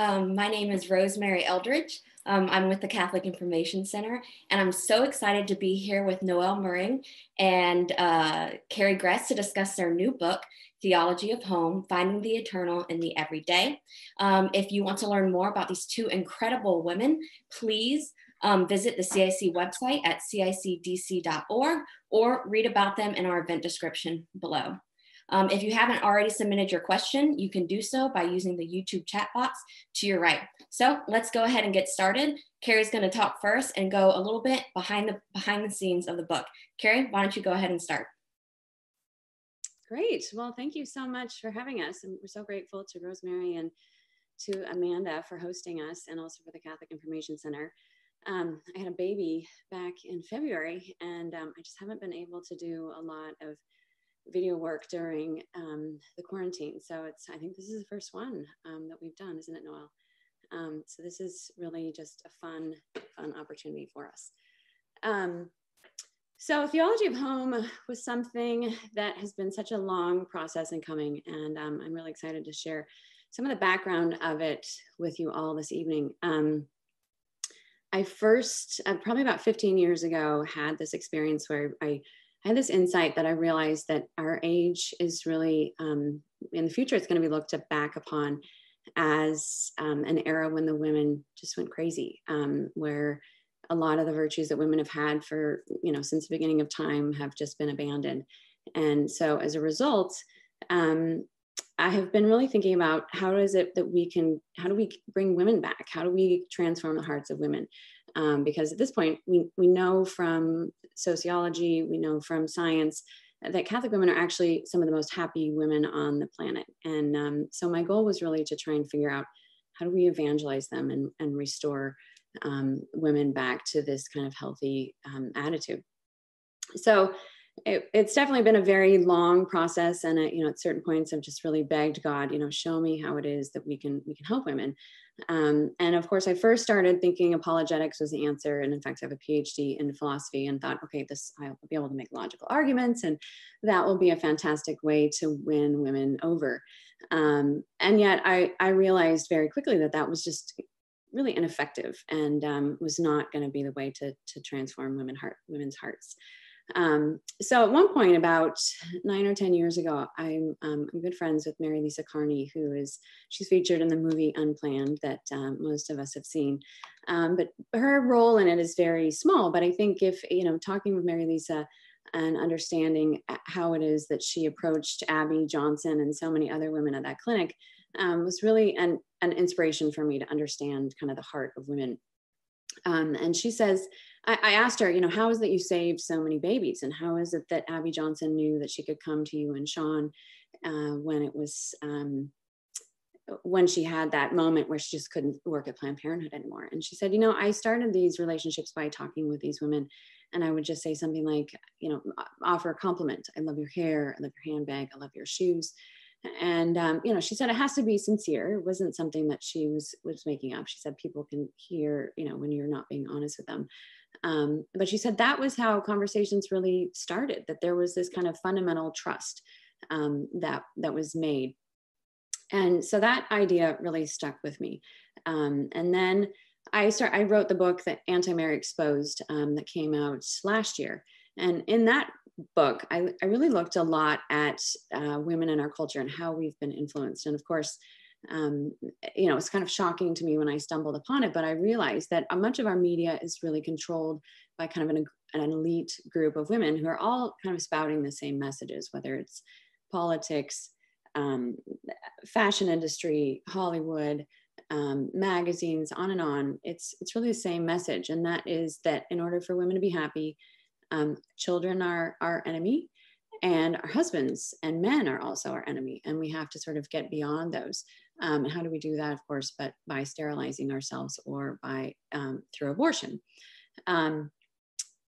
Um, my name is Rosemary Eldridge. Um, I'm with the Catholic Information Center, and I'm so excited to be here with Noelle Mehring and uh, Carrie Gress to discuss their new book, Theology of Home Finding the Eternal in the Everyday. Um, if you want to learn more about these two incredible women, please um, visit the CIC website at cicdc.org or read about them in our event description below. Um, if you haven't already submitted your question, you can do so by using the YouTube chat box to your right. So let's go ahead and get started. Carrie's going to talk first and go a little bit behind the behind the scenes of the book. Carrie, why don't you go ahead and start? Great. Well, thank you so much for having us. And we're so grateful to Rosemary and to Amanda for hosting us and also for the Catholic Information Center. Um, I had a baby back in February, and um, I just haven't been able to do a lot of video work during um, the quarantine. So it's, I think this is the first one um, that we've done, isn't it, Noelle? Um, so this is really just a fun, fun opportunity for us. So theology of home was something that has been such a long process in coming, and um, I'm really excited to share some of the background of it with you all this evening. Um, I first, uh, probably about 15 years ago, had this experience where I I had this insight that I realized that our age is really, um, in the future, it's going to be looked back upon as um, an era when the women just went crazy, um, where a lot of the virtues that women have had for, you know, since the beginning of time have just been abandoned. And so as a result, um, I have been really thinking about how is it that we can, how do we bring women back? How do we transform the hearts of women? Um, because at this point, we, we know from sociology, we know from science that Catholic women are actually some of the most happy women on the planet. And um, so my goal was really to try and figure out how do we evangelize them and, and restore um, women back to this kind of healthy um, attitude. So it, it's definitely been a very long process and you know at certain points i've just really begged god you know show me how it is that we can we can help women. Um, and of course i first started thinking apologetics was the answer. And in fact i have a phd in philosophy and thought okay this i'll be able to make logical arguments and that will be a fantastic way to win women over. Um, and yet I, I realized very quickly that that was just really ineffective and um, was not going to be the way to, to transform women heart, women's hearts um, so at one point, about nine or 10 years ago, I'm, um, I'm good friends with Marilisa Carney, who is, she's featured in the movie Unplanned that um, most of us have seen. Um, but her role in it is very small. But I think if, you know, talking with Mary Lisa and understanding how it is that she approached Abby Johnson and so many other women at that clinic um, was really an, an inspiration for me to understand kind of the heart of women. Um, and she says, I, I asked her, you know, how is that you saved so many babies, and how is it that Abby Johnson knew that she could come to you and Sean uh, when it was um, when she had that moment where she just couldn't work at Planned Parenthood anymore. And she said, you know, I started these relationships by talking with these women, and I would just say something like, you know, offer a compliment. I love your hair. I love your handbag. I love your shoes and um, you know she said it has to be sincere it wasn't something that she was was making up she said people can hear you know when you're not being honest with them um, but she said that was how conversations really started, that there was this kind of fundamental trust um, that, that was made. And so that idea really stuck with me. Um, and then I start, I wrote the book that Anti-Mary Exposed um, that came out last year. And in that book, I, I really looked a lot at uh, women in our culture and how we've been influenced. And of course, um, you know, it's kind of shocking to me when I stumbled upon it, but I realized that much of our media is really controlled by kind of an, an elite group of women who are all kind of spouting the same messages, whether it's politics, um, fashion industry, Hollywood, um, magazines, on and on. It's it's really the same message, and that is that in order for women to be happy, um, children are our enemy, and our husbands and men are also our enemy, and we have to sort of get beyond those. Um, and how do we do that? Of course, but by sterilizing ourselves or by um, through abortion. Um,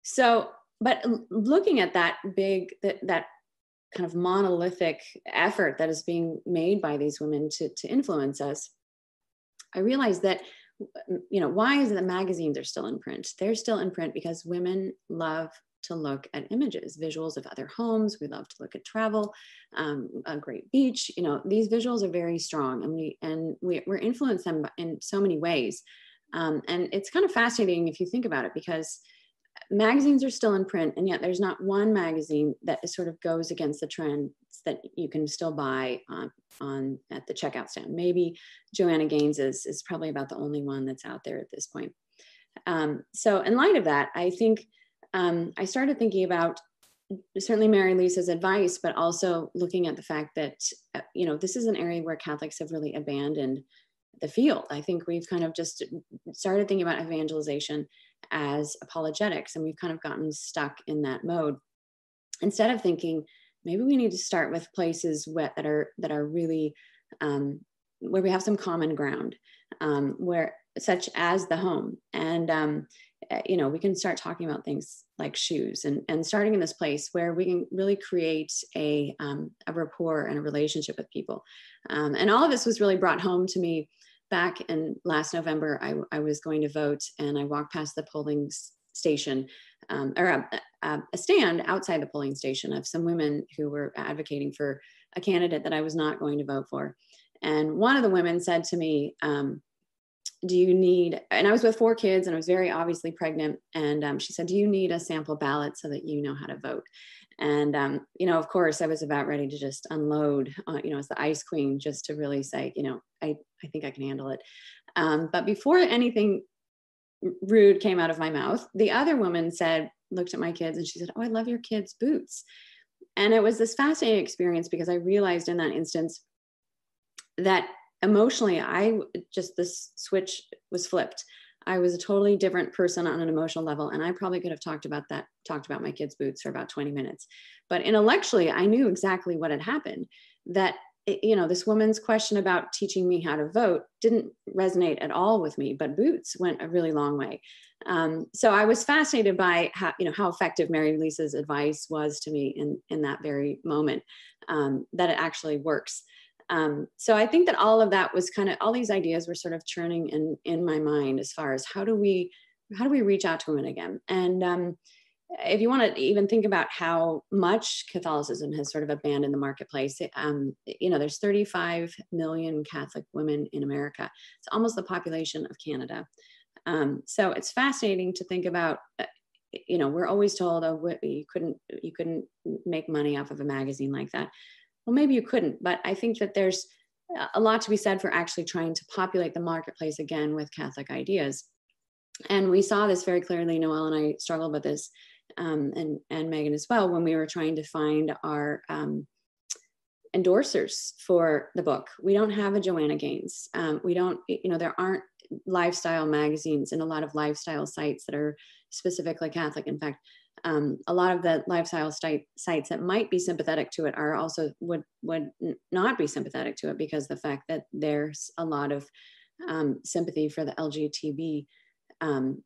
so, but looking at that big that that kind of monolithic effort that is being made by these women to to influence us, I realized that you know, why is it that magazines are still in print? They're still in print because women love to look at images, visuals of other homes. We love to look at travel, um, a great beach. You know, these visuals are very strong, and we and we, we're influenced them in so many ways. Um, and it's kind of fascinating if you think about it because magazines are still in print, and yet there's not one magazine that sort of goes against the trends that you can still buy on, on at the checkout stand. Maybe Joanna Gaines is, is probably about the only one that's out there at this point. Um, so in light of that, I think um, I started thinking about certainly Marilisa's advice, but also looking at the fact that, uh, you know, this is an area where Catholics have really abandoned the field. I think we've kind of just started thinking about evangelization as apologetics, and we've kind of gotten stuck in that mode. Instead of thinking maybe we need to start with places that are that are really um, where we have some common ground, um, where such as the home, and um, eh, you know we can start talking about things like shoes, and and starting in this place where we can really create a um, a rapport and a relationship with people, um, and all of this was really brought home to me back in last November, I, I was going to vote and I walked past the polling station um, or a, a, a, stand outside the polling station of some women who were advocating for a candidate that I was not going to vote for. And one of the women said to me, um, do you need, and I was with four kids and I was very obviously pregnant. And um, she said, do you need a sample ballot so that you know how to vote? And, um, you know, of course, I was about ready to just unload, uh, you know, as the ice queen, just to really say, you know, I, I think I can handle it. Um, but before anything rude came out of my mouth, the other woman said, looked at my kids and she said, Oh, I love your kids' boots. And it was this fascinating experience because I realized in that instance that emotionally, I just, this switch was flipped. I was a totally different person on an emotional level. And I probably could have talked about that, talked about my kids' boots for about 20 minutes. But intellectually, I knew exactly what had happened. That, you know, this woman's question about teaching me how to vote didn't resonate at all with me, but boots went a really long way. Um, so I was fascinated by how, you know, how effective Marilisa's advice was to me in, in that very moment, um, that it actually works. Um, so I think that all of that was kind of all these ideas were sort of churning in in my mind as far as how do we how do we reach out to women again? And um, if you want to even think about how much Catholicism has sort of abandoned the marketplace, um, you know, there's 35 million Catholic women in America. It's almost the population of Canada. Um, so it's fascinating to think about. Uh, you know, we're always told, oh, you couldn't you couldn't make money off of a magazine like that well maybe you couldn't but i think that there's a lot to be said for actually trying to populate the marketplace again with catholic ideas and we saw this very clearly noel and i struggled with this um, and and megan as well when we were trying to find our um, endorsers for the book. We don't have a joanna gaines. Um, we don't you know there aren't lifestyle magazines and a lot of lifestyle sites that are specifically catholic. In fact um, a lot of the lifestyle site, sites that might be sympathetic to it are also would would not be sympathetic to it because the fact that there's a lot of um, sympathy for the LGBTQ um,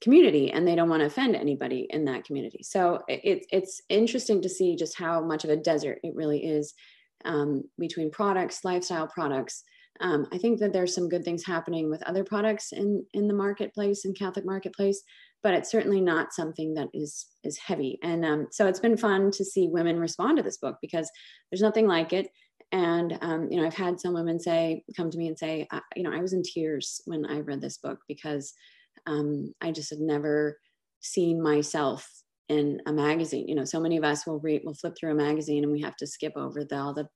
community and they don't want to offend anybody in that community. So it, it's interesting to see just how much of a desert it really is um, between products, lifestyle products. Um, I think that there's some good things happening with other products in in the marketplace in Catholic marketplace but it's certainly not something that is is heavy. And um, so it's been fun to see women respond to this book because there's nothing like it. And um, you know, I've had some women say, come to me and say, you know, I was in tears when I read this book because um, I just had never seen myself in a magazine. You know, so many of us will read, will flip through a magazine, and we have to skip over the, all the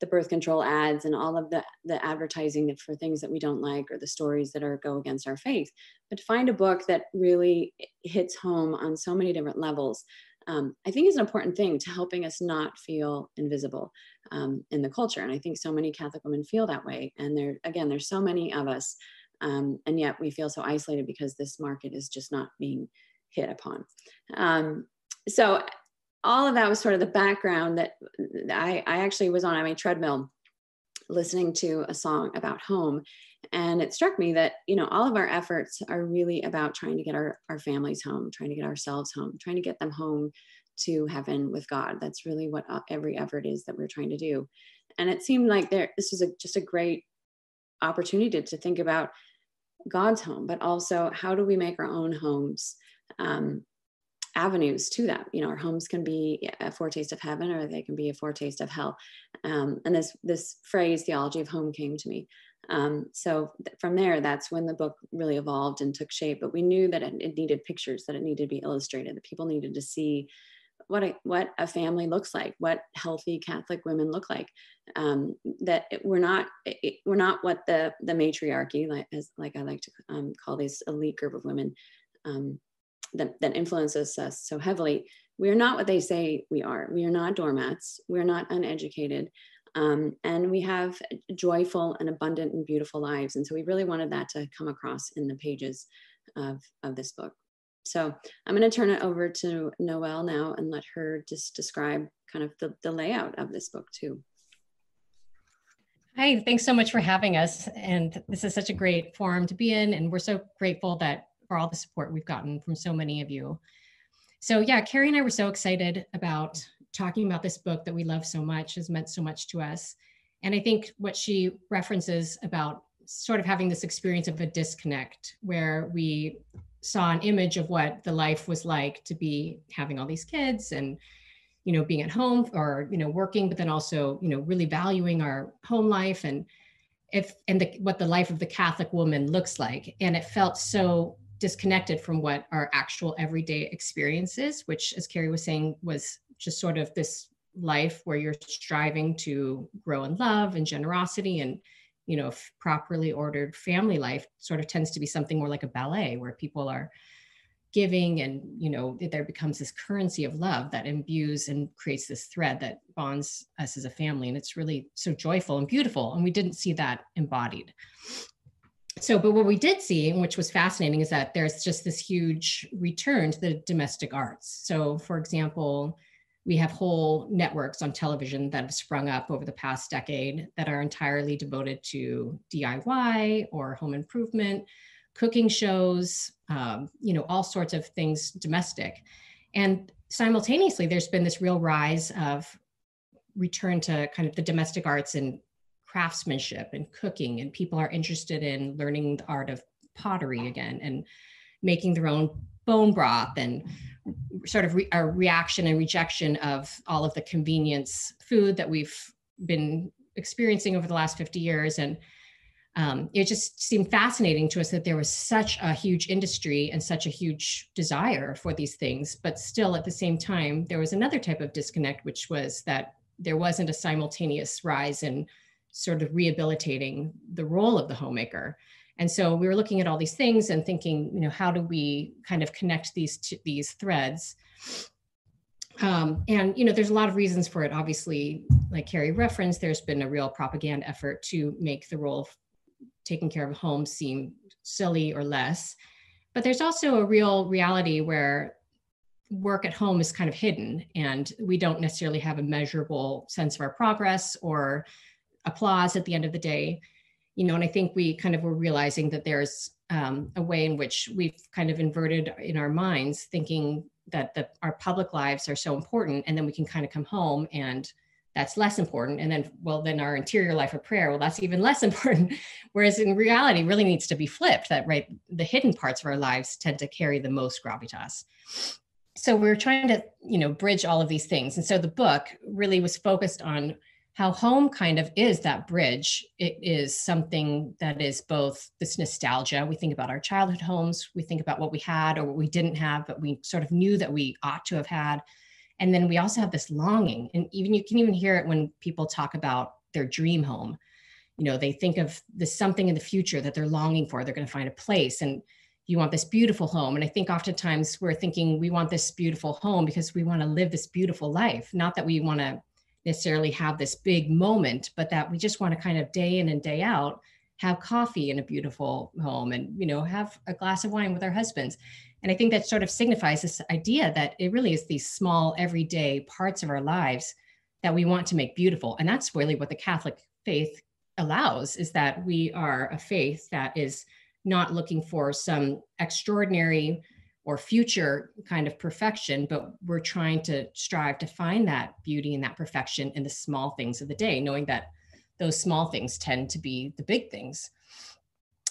the birth control ads and all of the, the advertising for things that we don't like or the stories that are go against our faith. But to find a book that really hits home on so many different levels um, i think is an important thing to helping us not feel invisible um, in the culture. And i think so many catholic women feel that way. And there again there's so many of us um, and yet we feel so isolated because this market is just not being hit upon. Um, so all of that was sort of the background that I, I actually was on my treadmill listening to a song about home. And it struck me that you know all of our efforts are really about trying to get our, our families home trying to get ourselves home trying to get them home to heaven with god. That's really what uh, every effort is that we're trying to do. And it seemed like there this was a, just a great opportunity to, think about God's home, but also how do we make our own homes um, avenues to that? You know, our homes can be a foretaste of heaven, or they can be a foretaste of hell. Um, and this this phrase, theology of home, came to me. Um, so th- from there, that's when the book really evolved and took shape. But we knew that it, it needed pictures, that it needed to be illustrated, that people needed to see what a, what a family looks like, what healthy Catholic women look like. Um, that we're not it, we're not what the the matriarchy, like as like I like to um, call these elite group of women um, that that influences us so heavily. We are not what they say we are. We are not doormats. We're not uneducated. Um, and we have joyful and abundant and beautiful lives. And so we really wanted that to come across in the pages of, of this book. So I'm going to turn it over to Noelle now and let her just describe kind of the, the layout of this book too. Hi, thanks so much for having us. And this is such a great forum to be in. And we're so grateful that for all the support we've gotten from so many of you. So yeah, Carrie and I were so excited about talking about this book that we love so much, has meant so much to us. And I think what she references about sort of having this experience of a disconnect where we saw an image of what the life was like to be having all these kids and you know being at home or you know working but then also you know really valuing our home life and if and the, what the life of the catholic woman looks like. And it felt so disconnected from what our actual everyday experiences which as carrie was saying was just sort of this life where you're striving to grow in love and generosity and you know properly ordered family life sort of tends to be something more like a ballet where people are giving and you know there becomes this currency of love that imbues and creates this thread that bonds us as a family. And it's really so joyful and beautiful and we didn't see that embodied. So but what we did see which was fascinating is that there's just this huge return to the domestic arts. So for example we have whole networks on television that have sprung up over the past decade that are entirely devoted to DIY or home improvement, cooking shows, um, you know, all sorts of things domestic. And simultaneously, there's been this real rise of return to kind of the domestic arts and craftsmanship and cooking, and people are interested in learning the art of pottery again and making their own bone broth and sort of re- a reaction and rejection of all of the convenience food that we've been experiencing over the last 50 years. And um, it just seemed fascinating to us that there was such a huge industry and such a huge desire for these things. But still at the same time there was another type of disconnect which was that there wasn't a simultaneous rise in sort of rehabilitating the role of the homemaker and so we were looking at all these things and thinking, you know, how do we kind of connect these to these threads? Um, and you know, there's a lot of reasons for it. Obviously, like Carrie referenced, there's been a real propaganda effort to make the role of taking care of home seem silly or less. But there's also a real reality where work at home is kind of hidden and we don't necessarily have a measurable sense of our progress or applause at the end of the day you know, and I think we kind of were realizing that there's um, a way in which we've kind of inverted in our minds, thinking that the, our public lives are so important, and then we can kind of come home and that's less important. And then, well, then our interior life of prayer, well, that's even less important. Whereas in reality, really needs to be flipped. That right, the hidden parts of our lives tend to carry the most gravitas. So we're trying to, you know, bridge all of these things. And so the book really was focused on how home kind of is that bridge. It is something that is both this nostalgia. We think about our childhood homes, we think about what we had or what we didn't have, but we sort of knew that we ought to have had. And then we also have this longing. And even you can even hear it when people talk about their dream home. You know, they think of this something in the future that they're longing for. They're going to find a place. And you want this beautiful home. And I think oftentimes we're thinking we want this beautiful home because we want to live this beautiful life, not that we want to necessarily have this big moment, but that we just want to kind of day in and day out have coffee in a beautiful home and you know have a glass of wine with our husbands. And i think that sort of signifies this idea that it really is these small everyday parts of our lives that we want to make beautiful. And that's really what the catholic faith allows is that we are a faith that is not looking for some extraordinary or future kind of perfection, but we're trying to strive to find that beauty and that perfection in the small things of the day, knowing that those small things tend to be the big things.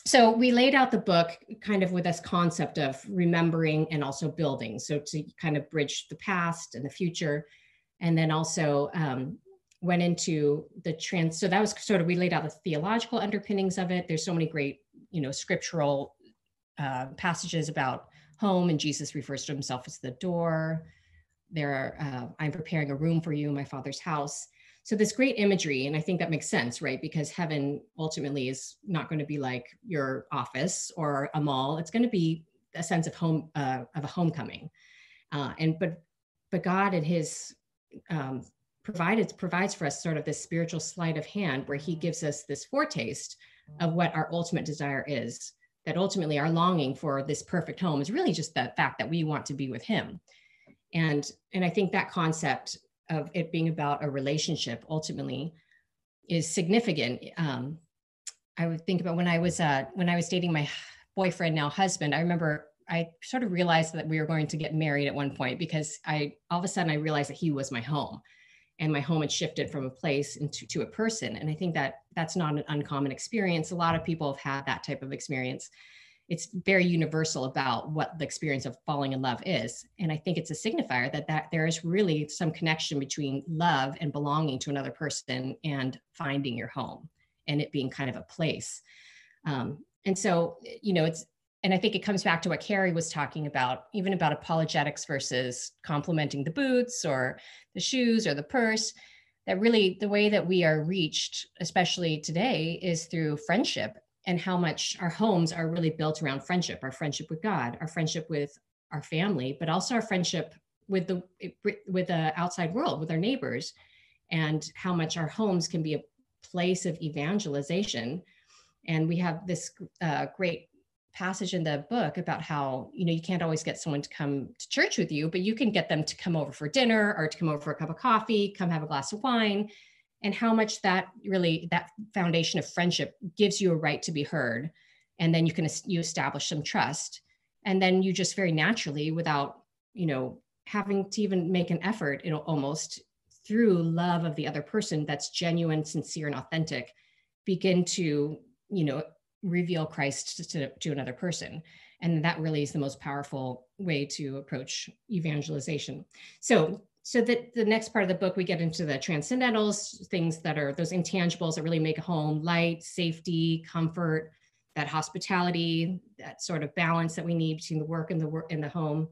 so we laid out the book kind of with this concept of remembering and also building. So to kind of bridge the past and the future, and then also um, went into the trans. So that was sort of we laid out the theological underpinnings of it. There's so many great, you know, scriptural uh, passages about home, and Jesus refers to himself as the door. There are, uh, I'm preparing a room for you in my Father's house. So this great imagery, and I think that makes sense, right? Because heaven ultimately is not going to be like your office or a mall. It's going to be a sense of home, uh, of a homecoming. Uh, and but but God and His um, provided provides for us sort of this spiritual sleight of hand where He gives us this foretaste of what our ultimate desire is. That ultimately our longing for this perfect home is really just the fact that we want to be with Him. And and I think that concept of it being about a relationship ultimately is significant. Um, I would think about when I was uh, when I was dating my boyfriend, now husband. I remember I sort of realized that we were going to get married at one point because I all of a sudden I realized that he was my home, and my home had shifted from a place into to a person. And I think that that's not an uncommon experience. A lot of people have had that type of experience it's very universal about what the experience of falling in love is and i think it's a signifier that that there is really some connection between love and belonging to another person and finding your home and it being kind of a place um, and so you know it's and i think it comes back to what carrie was talking about even about apologetics versus complimenting the boots or the shoes or the purse that really the way that we are reached especially today is through friendship and how much our homes are really built around friendship our friendship with god our friendship with our family but also our friendship with the with the outside world with our neighbors and how much our homes can be a place of evangelization. And we have this uh, great passage in the book about how you know you can't always get someone to come to church with you but you can get them to come over for dinner or to come over for a cup of coffee come have a glass of wine and how much that really that foundation of friendship gives you a right to be heard and then you can you establish some trust and then you just very naturally without you know having to even make an effort you know almost through love of the other person that's genuine sincere and authentic begin to you know reveal christ to, to another person. And that really is the most powerful way to approach evangelization. So so that the next part of the book we get into the transcendentals things that are those intangibles that really make a home light safety comfort that hospitality that sort of balance that we need between the work and the work in the home.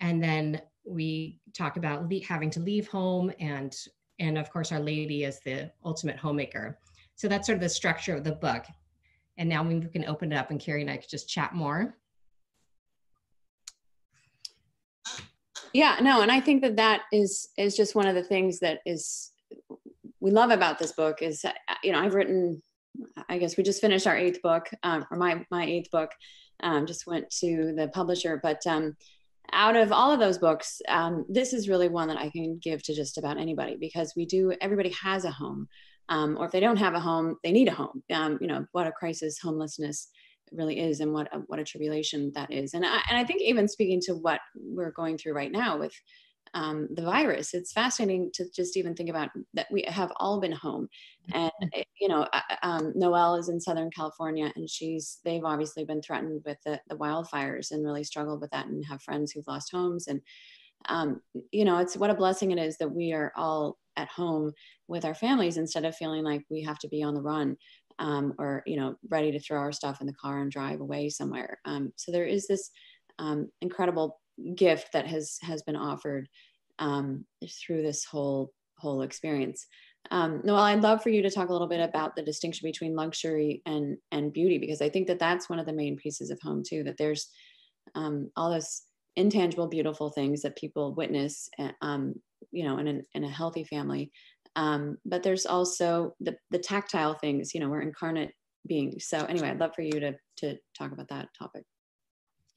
And then we talk about le- having to leave home and and of course our lady is the ultimate homemaker. So that's sort of the structure of the book and now we can open it up and carrie and i could just chat more. Yeah no and i think that that is is just one of the things that is we love about this book is you know i've written i guess we just finished our eighth book um, or my my eighth book um, just went to the publisher. But um, out of all of those books um, this is really one that i can give to just about anybody because we do everybody has a home um, or if they don't have a home they need a home um, you know what a crisis homelessness really is and what a, what a tribulation that is. And I, and I think even speaking to what we're going through right now with um, the virus, it's fascinating to just even think about that we have all been home. And, mm-hmm. eh, you know, um, Noelle is in Southern California and she's, they've obviously been threatened with the, the wildfires and really struggled with that and have friends who've lost homes. And, um, you know, it's what a blessing it is that we are all at home with our families instead of feeling like we have to be on the run um, or you know ready to throw our stuff in the car and drive away somewhere um, so there is this um, incredible gift that has has been offered um, through this whole whole experience um, Noelle, I'd love for you to talk a little bit about the distinction between luxury and and beauty because I think that that's one of the main pieces of home too. That there's um, all this intangible, beautiful things that people witness, eh, um, you know, in, in a healthy family, um, but there's also the, the tactile things, you know, we're incarnate beings. So anyway, I'd love for you to, to talk about that topic.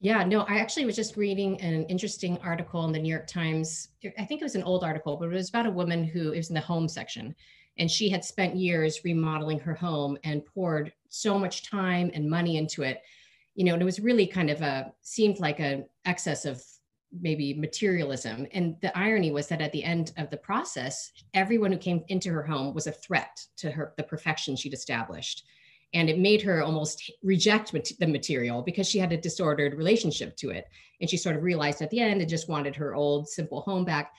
Yeah, no, I actually was just reading an interesting article in the New York Times. I think it was an old article, but it was about a woman who is in the home section. And she had spent years remodeling her home and poured so much time and money into it. You know, and it was really kind of a seemed like an excess of maybe materialism. And the irony was that at the end of the process, everyone who came into her home was a threat to her the perfection she'd established. and it made her almost reject the material because she had a disordered relationship to it and she sort of realized at the end and just wanted her old simple home back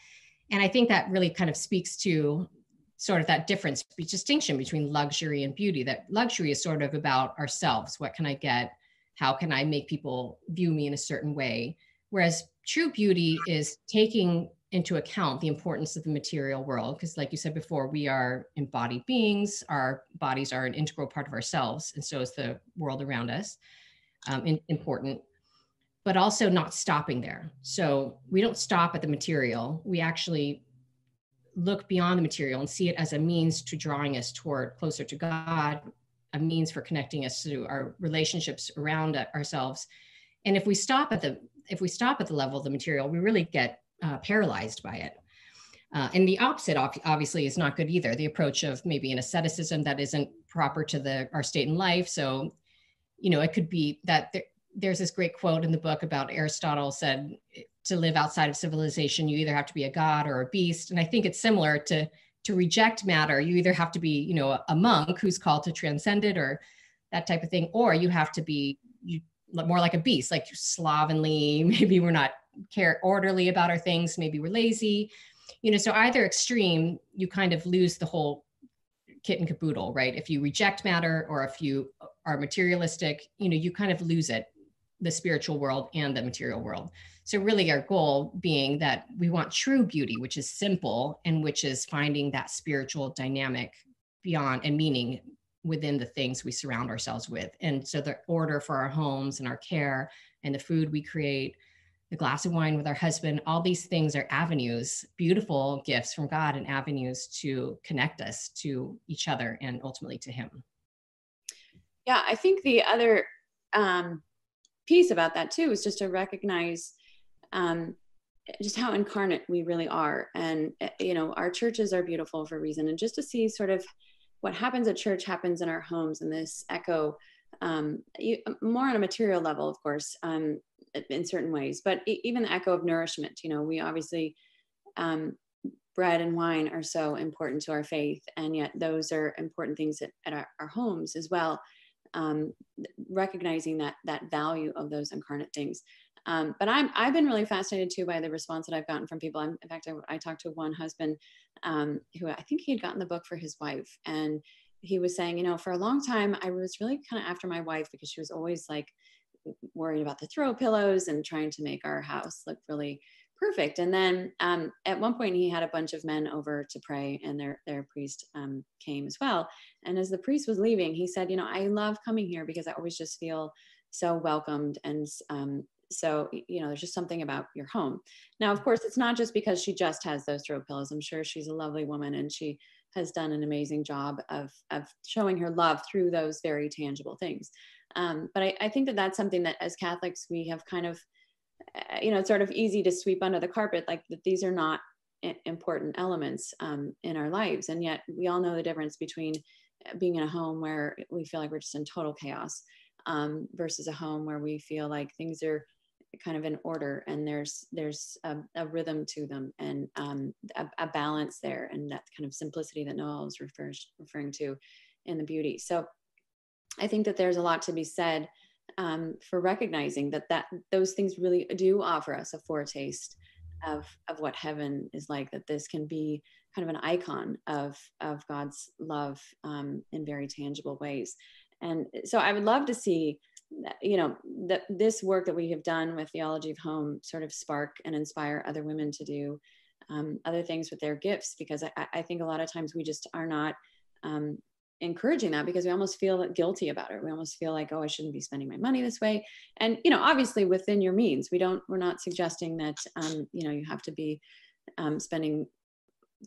and i think that really kind of speaks to sort of that difference distinction between luxury and beauty that luxury is sort of about ourselves what can i get how can i make people view me in a certain way? Whereas true beauty is taking into account the importance of the material world because like you said before we are embodied beings our bodies are an integral part of ourselves and so is the world around us um, in, important but also not stopping there. So we don't stop at the material. We actually look beyond the material and see it as a means to drawing us toward closer to god a means for connecting us to our relationships around ourselves and if we stop at the if we stop at the level of the material we really get uh, paralyzed by it. Uh, and the opposite obviously is not good either. The approach of maybe an asceticism that isn't proper to the our state in life. So, you know, it could be that there, there's this great quote in the book about Aristotle said to live outside of civilization, you either have to be a god or a beast. And I think it's similar to to reject matter. You either have to be, you know, a, monk who's called to transcend it or that type of thing, or you have to be you more like a beast, like slovenly. Maybe we're not care orderly about our things maybe we're lazy you know so either extreme you kind of lose the whole kit and caboodle right if you reject matter or if you are materialistic you know you kind of lose it the spiritual world and the material world so really our goal being that we want true beauty which is simple and which is finding that spiritual dynamic beyond and meaning within the things we surround ourselves with. And so the order for our homes and our care and the food we create the glass of wine with our husband all these things are avenues beautiful gifts from god and avenues to connect us to each other and ultimately to him. Yeah i think the other um, piece about that too is just to recognize um, just how incarnate we really are. And eh, you know our churches are beautiful for a reason. And just to see sort of what happens at church happens in our homes and this echo um, you, more on a material level of course um, in certain ways. But even the echo of nourishment you know we obviously um, bread and wine are so important to our faith. And yet those are important things at, at our, our, homes as well um, recognizing that that value of those incarnate things um, but I'm, I've been really fascinated too by the response that I've gotten from people. I'm, in fact, I, I, talked to one husband um, who I think he had gotten the book for his wife, and he was saying, you know, for a long time, I was really kind of after my wife because she was always like worrying about the throw pillows and trying to make our house look really perfect. And then um, at one point, he had a bunch of men over to pray, and their their priest um, came as well. And as the priest was leaving, he said, "You know, I love coming here because I always just feel so welcomed and um, so you know there's just something about your home. Now of course it's not just because she just has those throw pillows. I'm sure she's a lovely woman and she has done an amazing job of, of showing her love through those very tangible things. Um, but I, I, think that that's something that as Catholics we have kind of, uh, you know, it's sort of easy to sweep under the carpet, like that these are not important elements um, in our lives. And yet we all know the difference between uh, being in a home where we feel like we're just in total chaos um, versus a home where we feel like things are kind of in order and there's there's a, a rhythm to them and um, a, a, balance there and that kind of simplicity that Noelle is refers, referring to in the beauty. So I think that there's a lot to be said um, for recognizing that that those things really do offer us a foretaste of of what heaven is like. That this can be kind of an icon of of God's love um, in very tangible ways. And so I would love to see you know that this work that we have done with theology of home sort of spark and inspire other women to do um, other things with their gifts because I, I, think a lot of times we just are not um, encouraging that because we almost feel guilty about it. We almost feel like, oh, I shouldn't be spending my money this way. And you know, obviously within your means, we don't. We're not suggesting that um, you know you have to be um, spending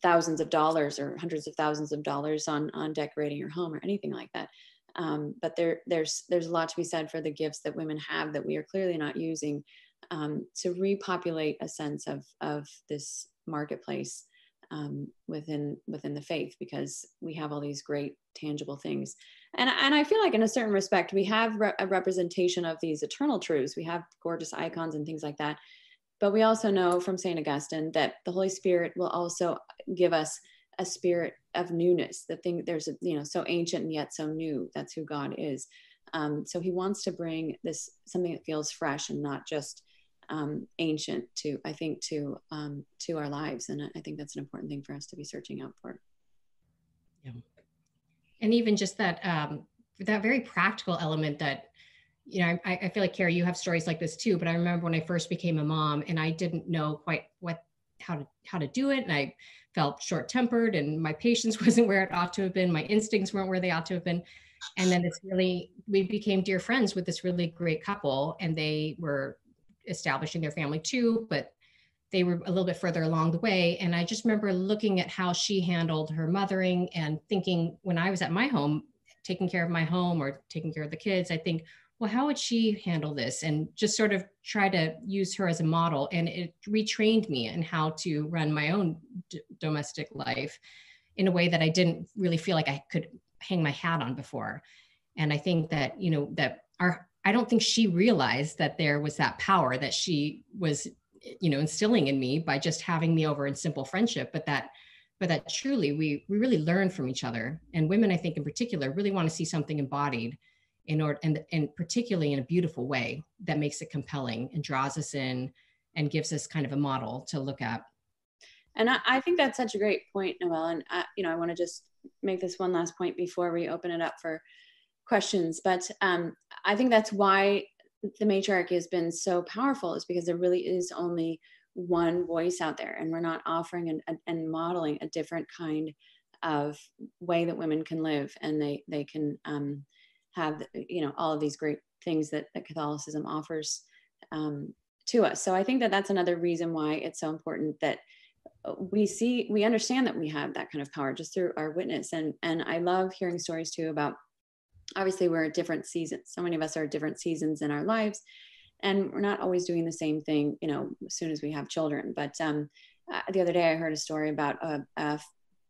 thousands of dollars or hundreds of thousands of dollars on on decorating your home or anything like that. Um, but there there's there's a lot to be said for the gifts that women have that we are clearly not using um, to repopulate a sense of of this marketplace um, within within the faith because we have all these great tangible things. And, and i feel like in a certain respect we have re- a representation of these eternal truths. We have gorgeous icons and things like that. But we also know from st augustine that the holy spirit will also give us a spirit of newness. The thing there's a, you know so ancient and yet so new. That's who God is. Um, so He wants to bring this something that feels fresh and not just um, ancient to I think to um, to our lives. And I think that's an important thing for us to be searching out for. Yeah, and even just that um, that very practical element that you know, I, I feel like Carrie, you have stories like this too. But I remember when I first became a mom, and I didn't know quite what how to how to do it, and I felt short tempered, and my patience wasn't where it ought to have been. My instincts weren't where they ought to have been. And then it's really we became dear friends with this really great couple, and they were establishing their family too, but they were a little bit further along the way. And I just remember looking at how she handled her mothering and thinking when I was at my home, taking care of my home or taking care of the kids, I think, well, how would she handle this? And just sort of try to use her as a model. And it retrained me in how to run my own d- domestic life in a way that I didn't really feel like I could hang my hat on before. And I think that, you know, that our, I don't think she realized that there was that power that she was, you know, instilling in me by just having me over in simple friendship, but that but that truly we we really learn from each other and women i think in particular really want to see something embodied in order and, and particularly in a beautiful way that makes it compelling and draws us in and gives us kind of a model to look at. And i, I think that's such a great point noelle and I, you know i want to just make this one last point before we open it up for questions but um, i think that's why the matriarchy has been so powerful is because there really is only one voice out there and we're not offering and, and modeling a different kind of way that women can live and they they can um, have you know all of these great things that, that Catholicism offers um, to us. So I think that that's another reason why it's so important that uh, we see we understand that we have that kind of power just through our witness. And and I love hearing stories too about obviously we're at different seasons. So many of us are at different seasons in our lives and we're not always doing the same thing you know as soon as we have children. But um, uh, the other day I heard a story about a, a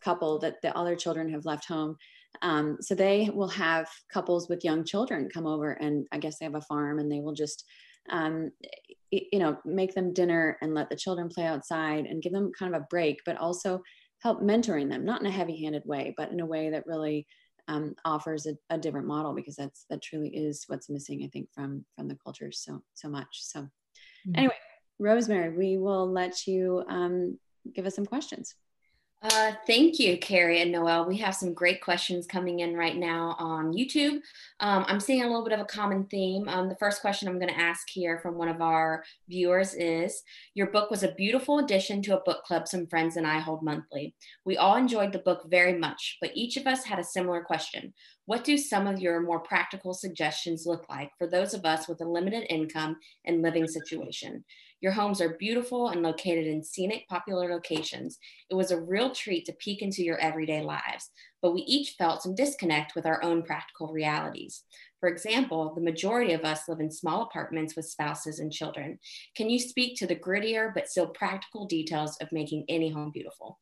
couple that the other children have left home um, so they will have couples with young children come over, and I guess they have a farm, and they will just, um, you know, make them dinner and let the children play outside and give them kind of a break, but also help mentoring them, not in a heavy-handed way, but in a way that really um, offers a, a, different model because that's that truly is what's missing, I think, from from the culture so so much. So, mm-hmm. anyway, Rosemary, we will let you um, give us some questions. Uh, thank you, Carrie and Noelle. We have some great questions coming in right now on YouTube. Um, I'm seeing a little bit of a common theme. Um, the first question I'm going to ask here from one of our viewers is Your book was a beautiful addition to a book club some friends and I hold monthly. We all enjoyed the book very much, but each of us had a similar question. What do some of your more practical suggestions look like for those of us with a limited income and living situation? Your homes are beautiful and located in scenic, popular locations. It was a real treat to peek into your everyday lives, but we each felt some disconnect with our own practical realities. For example, the majority of us live in small apartments with spouses and children. Can you speak to the grittier but still practical details of making any home beautiful?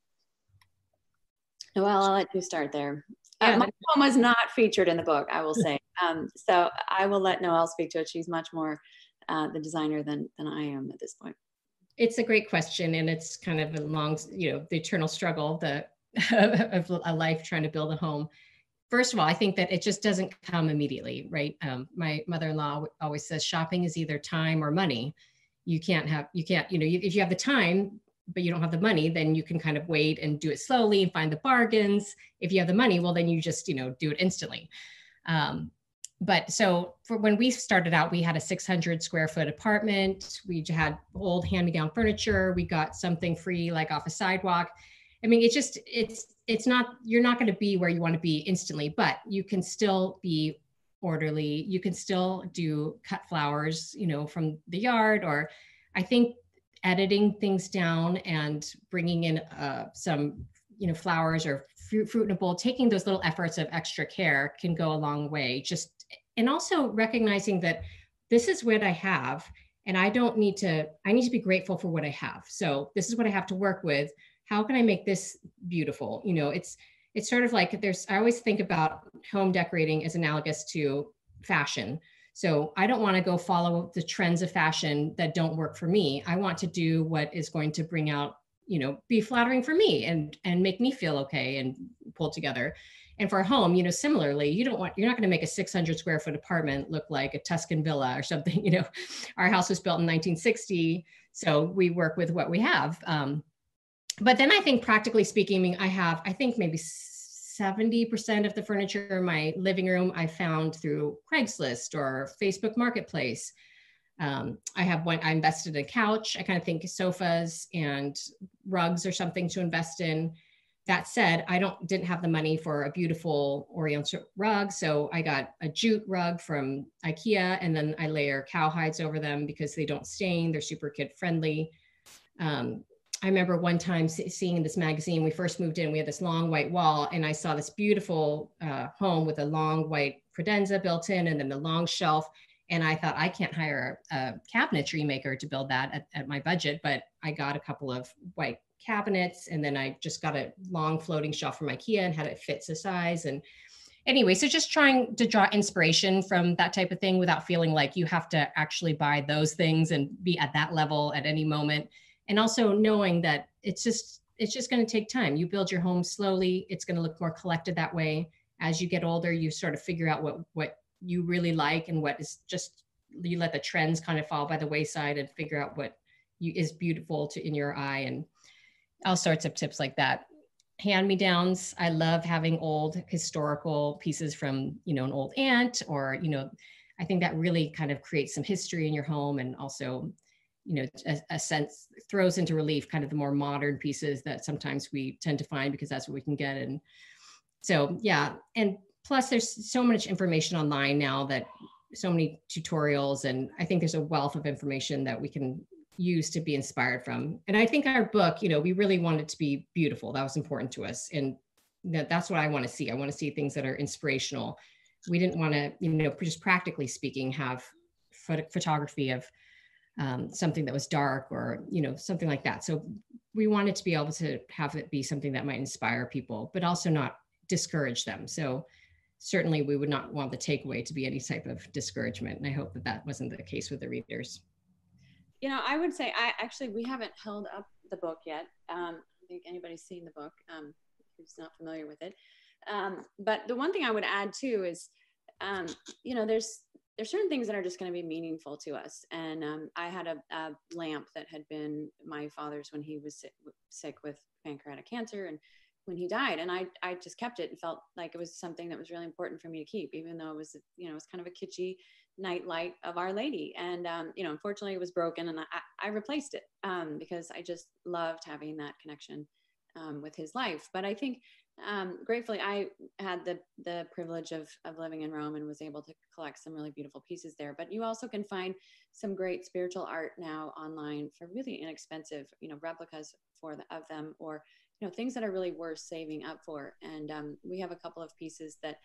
Well, I'll let you start there. Yeah, uh, my home was not featured in the book, I will say. Um, so I will let Noelle speak to it. She's much more uh, the designer than than I am at this point? It's a great question, and it's kind of a long, you know, the eternal struggle the of a life trying to build a home. First of all, I think that it just doesn't come immediately, right? Um, my mother-in-law always says shopping is either time or money. You can't have, you can't, you know, if you have the time, but you don't have the money, then you can kind of wait and do it slowly and find the bargains. If you have the money, well, then you just, you know, do it instantly. Um, but so for when we started out, we had a 600 square foot apartment. We had old hand-me-down furniture. We got something free, like off a sidewalk. I mean, it's just it's it's not you're not going to be where you want to be instantly, but you can still be orderly. You can still do cut flowers, you know, from the yard. Or I think editing things down and bringing in uh, some, you know, flowers or fruit, fruit in a bowl, taking those little efforts of extra care can go a long way. Just and also recognizing that this is what I have and I don't need to, I need to be grateful for what I have. So this is what I have to work with. How can I make this beautiful? You know, it's, it's sort of like there's, I always think about home decorating as analogous to fashion. So I don't want to go follow the trends of fashion that don't work for me. I want to do what is going to bring out you know be flattering for me and and make me feel okay and pull together and for a home you know similarly you don't want you're not going to make a 600 square foot apartment look like a tuscan villa or something you know our house was built in 1960 so we work with what we have um, but then i think practically speaking I, mean, I have i think maybe 70% of the furniture in my living room I found through Craigslist or Facebook Marketplace. Um, I have one, I invested in a couch. I kind of think sofas and rugs or something to invest in. That said, I don't didn't have the money for a beautiful Oriental rug, so I got a jute rug from IKEA, and then I layer cowhides over them because they don't stain. They're super kid friendly. Um, I remember one time seeing this magazine, we first moved in, we had this long white wall, and I saw this beautiful uh, home with a long white credenza built in and then the long shelf. And I thought, I can't hire a, cabinetry maker to build that at, at, my budget, but I got a couple of white cabinets and then I just got a long floating shelf from IKEA and had it fit the size. And anyway, so just trying to draw inspiration from that type of thing without feeling like you have to actually buy those things and be at that level at any moment and also knowing that it's just it's just going to take time you build your home slowly it's going to look more collected that way as you get older you sort of figure out what what you really like and what is just you let the trends kind of fall by the wayside and figure out what you, is beautiful to in your eye. And all sorts of tips like that. Hand me downs. I love having old historical pieces from you know an old aunt or you know i think that really kind of creates some history in your home and also you know a, a, sense throws into relief kind of the more modern pieces that sometimes we tend to find because that's what we can get and so yeah. And plus there's so much information online now that so many tutorials and i think there's a wealth of information that we can use to be inspired from. And i think our book you know we really wanted to be beautiful. That was important to us. And that's what i want to see. I want to see things that are inspirational. We didn't want to you know just practically speaking have phot- photography of um, something that was dark or you know something like that. So we wanted to be able to have it be something that might inspire people but also not discourage them. So certainly we would not want the takeaway to be any type of discouragement and i hope that that wasn't the case with the readers. You know i would say i actually we haven't held up the book yet. Um, i think anybody's seen the book um, who's not familiar with it. Um, but the one thing i would add too is um, you know there's there's certain things that are just going to be meaningful to us. And um, I had a, a, lamp that had been my father's when he was sick, sick, with pancreatic cancer and when he died. And I, I just kept it and felt like it was something that was really important for me to keep, even though it was, you know, it was kind of a kitschy night light of Our Lady. And, um, you know, unfortunately it was broken and I, I replaced it um, because I just loved having that connection um, with his life. But I think um, gratefully, I had the the privilege of of living in Rome and was able to collect some really beautiful pieces there. But you also can find some great spiritual art now online for really inexpensive, you know, replicas for the, of them or you know things that are really worth saving up for. And um, we have a couple of pieces that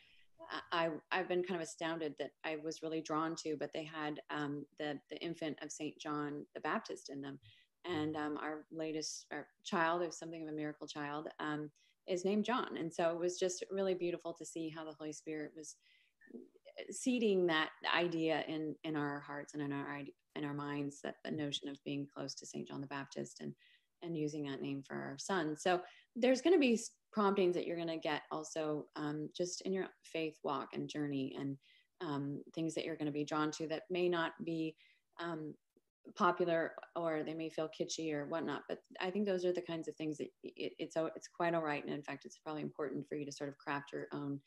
I I've been kind of astounded that I was really drawn to, but they had um, the the infant of Saint John the Baptist in them. And um, our latest our child, is something of a miracle child, um, is named John. And so it was just really beautiful to see how the Holy Spirit was seeding that idea in in our hearts and in our in our minds that the notion of being close to St. John the Baptist and and using that name for our son. So there's going to be promptings that you're going to get also um, just in your faith walk and journey and um, things that you're going to be drawn to that may not be um, popular or they may feel kitschy or whatnot but i think those are the kinds of things that it, it's it's quite all right and in fact it's probably important for you to sort of craft your own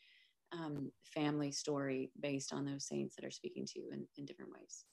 um, family story based on those saints that are speaking to you in, in different ways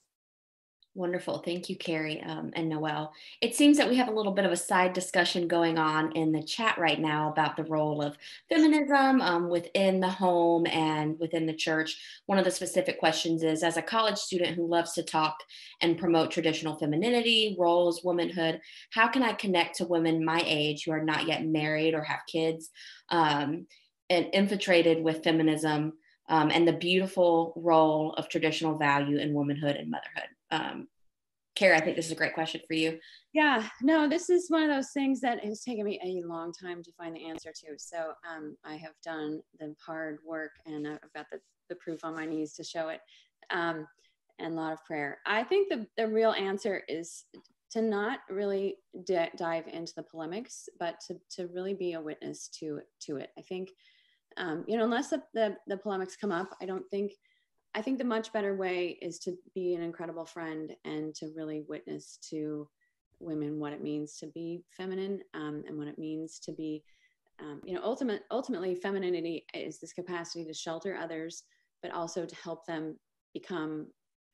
Wonderful. Thank you, Carrie um, and Noelle. It seems that we have a little bit of a side discussion going on in the chat right now about the role of feminism um, within the home and within the church. One of the specific questions is As a college student who loves to talk and promote traditional femininity, roles, womanhood, how can I connect to women my age who are not yet married or have kids um, and infiltrated with feminism? Um, and the beautiful role of traditional value in womanhood and motherhood um, Kara, I think this is a great question for you. Yeah, no, this is one of those things that has taken me a long time to find the answer to. So um, I have done the hard work and I've got the, the proof on my knees to show it um, and a lot of prayer. I think the, the real answer is to not really d- dive into the polemics, but to, to really be a witness to to it. I think, um, you know, unless the, the, the polemics come up, I don't think. I think the much better way is to be an incredible friend and to really witness to women what it means to be feminine um, and what it means to be, um, you know, ultimate ultimately femininity is this capacity to shelter others, but also to help them become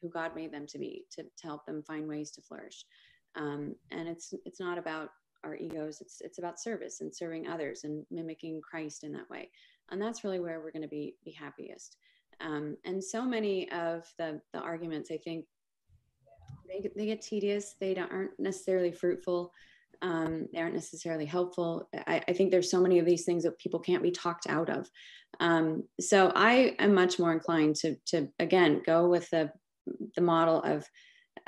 who God made them to be, to, to help them find ways to flourish. Um, and it's it's not about our egos it's it's about service and serving others and mimicking christ in that way. And that's really where we're going to be be happiest um, and so many of the the arguments i think they, they get tedious. They aren't necessarily fruitful. Um, they aren't necessarily helpful. I, I, think there's so many of these things that people can't be talked out of. Um, so i am much more inclined to to again go with the the model of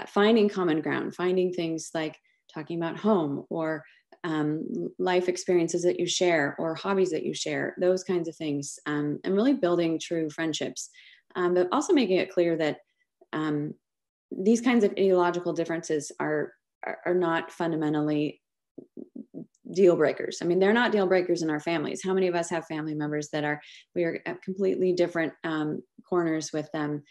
finding common ground, finding things like talking about home or um, life experiences that you share or hobbies that you share, those kinds of things, um, and really building true friendships. Um, but also making it clear that um, these kinds of ideological differences are, are, are not fundamentally deal breakers. I mean, they're not deal breakers in our families. How many of us have family members that are we are at completely different um, corners with them?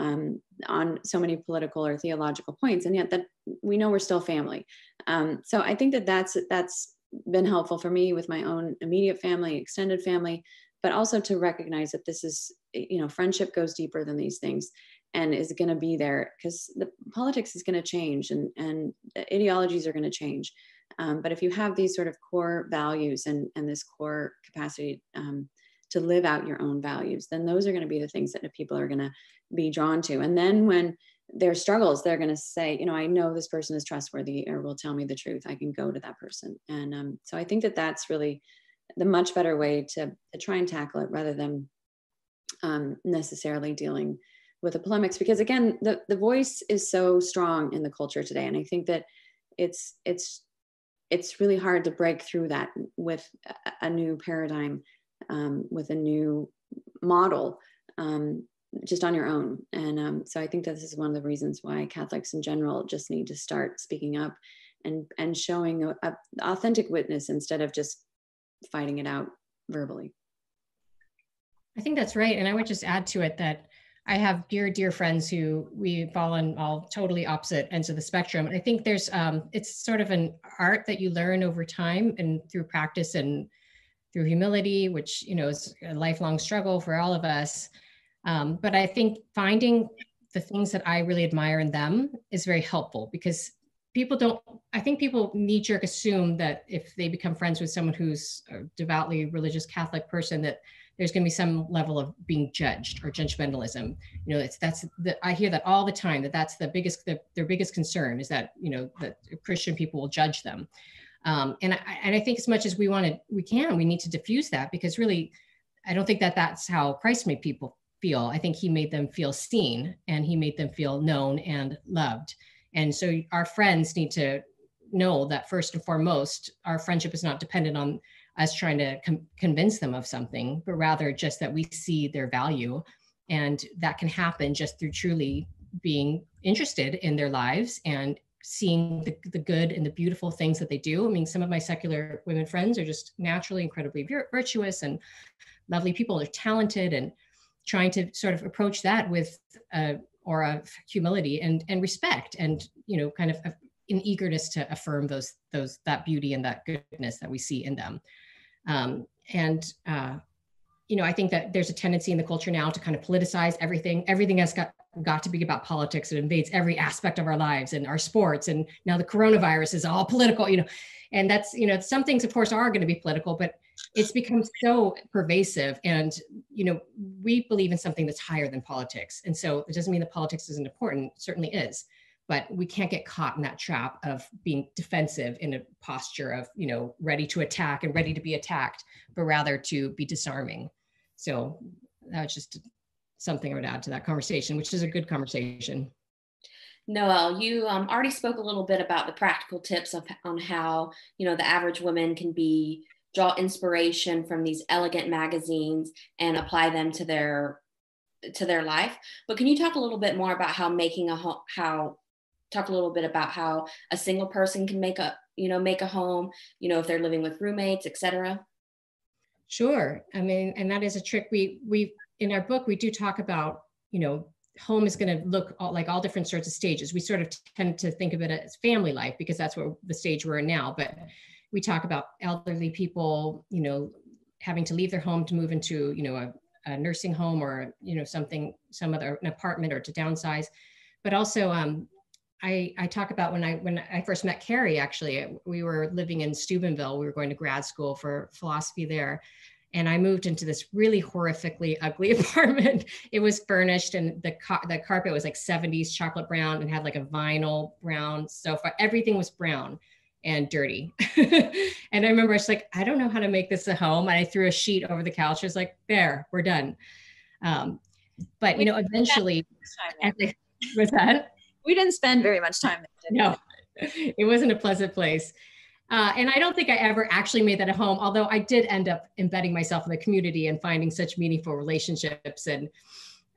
Um, on so many political or theological points, and yet that we know we're still family. Um, so I think that that's that's been helpful for me with my own immediate family, extended family, but also to recognize that this is you know friendship goes deeper than these things and is going to be there because the politics is going to change and and ideologies are going to change. Um, but if you have these sort of core values and and this core capacity um, to live out your own values, then those are going to be the things that people are going to be drawn to. And then when their struggles, they're going to say, you know, I know this person is trustworthy or will tell me the truth. I can go to that person. And um, so I think that that's really the much better way to, to try and tackle it rather than um, necessarily dealing with the polemics because again the, the voice is so strong in the culture today and i think that it's it's it's really hard to break through that with a, a new paradigm um, with a new model um, just on your own. And um, so I think that this is one of the reasons why Catholics in general just need to start speaking up and and showing authentic witness instead of just fighting it out verbally. I think that's right. And I would just add to it that I have dear, dear friends who we fall on all totally opposite ends of the spectrum. And I think there's, um, it's sort of an art that you learn over time and through practice and through humility, which, you know, is a lifelong struggle for all of us. Um, but I think finding the things that I really admire in them is very helpful because people don't, I think people knee jerk assume that if they become friends with someone who's a devoutly religious Catholic person, that there's going to be some level of being judged or judgmentalism. You know, it's that's the, I hear that all the time that that's the biggest, the, their biggest concern is that, you know, that Christian people will judge them. Um, and I, and I think as much as we want to, we can, we need to diffuse that because really, I don't think that that's how Christ made people feel. I think he made them feel seen and he made them feel known and loved. And so our friends need to know that first and foremost, our friendship is not dependent on us trying to com- convince them of something, but rather just that we see their value. And that can happen just through truly being interested in their lives and seeing the, the good and the beautiful things that they do. I mean, some of my secular women friends are just naturally incredibly virtuous and lovely people. They're talented and trying to sort of approach that with aura of humility and and respect and you know kind of an eagerness to affirm those those that beauty and that goodness that we see in them um, and uh, you know i think that there's a tendency in the culture now to kind of politicize everything. Everything has got got to be about politics. It invades every aspect of our lives and our sports. And now the coronavirus is all political you know and that's you know some things of course are going to be political but it's become so pervasive. And you know we believe in something that's higher than politics. And so it doesn't mean that politics isn't important. It certainly is. But we can't get caught in that trap of being defensive in a posture of you know ready to attack and ready to be attacked but rather to be disarming so that's just something i would add to that conversation which is a good conversation. Noelle, you um, already spoke a little bit about the practical tips of, on how you know the average woman can be draw inspiration from these elegant magazines and apply them to their to their life. But can you talk a little bit more about how making a home how talk a little bit about how a single person can make a you know make a home you know if they're living with roommates etc sure. I mean and that is a trick we we in our book we do talk about you know home is going to look all, like all different sorts of stages. We sort of tend to think of it as family life because that's what the stage we're in now. But we talk about elderly people you know having to leave their home to move into you know a, a nursing home or you know something some other an apartment or to downsize. But also um, I, I talk about when I when I first met Carrie. Actually, we were living in Steubenville. We were going to grad school for philosophy there, and I moved into this really horrifically ugly apartment. It was furnished, and the car- the carpet was like 70s chocolate brown and had like a vinyl brown sofa. Everything was brown and dirty. and I remember I was like, I don't know how to make this a home, and I threw a sheet over the couch. I was like, there, we're done. Um, but you know, eventually, was that we didn't spend very much time there. No, it wasn't a pleasant place. Uh, and I don't think I ever actually made that a home, although I did end up embedding myself in the community and finding such meaningful relationships. And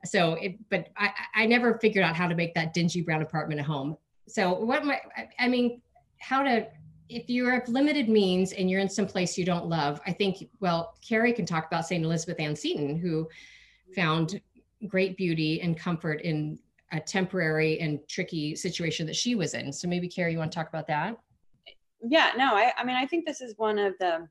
so, it, but I, I never figured out how to make that dingy brown apartment a home. So, what my, I mean, how to, if you have limited means and you're in some place you don't love, I think, well, Carrie can talk about St. Elizabeth Ann Seton, who found great beauty and comfort in a temporary and tricky situation that she was in. So maybe Carrie, you want to talk about that? Yeah, no, I, I mean, I think this is one of the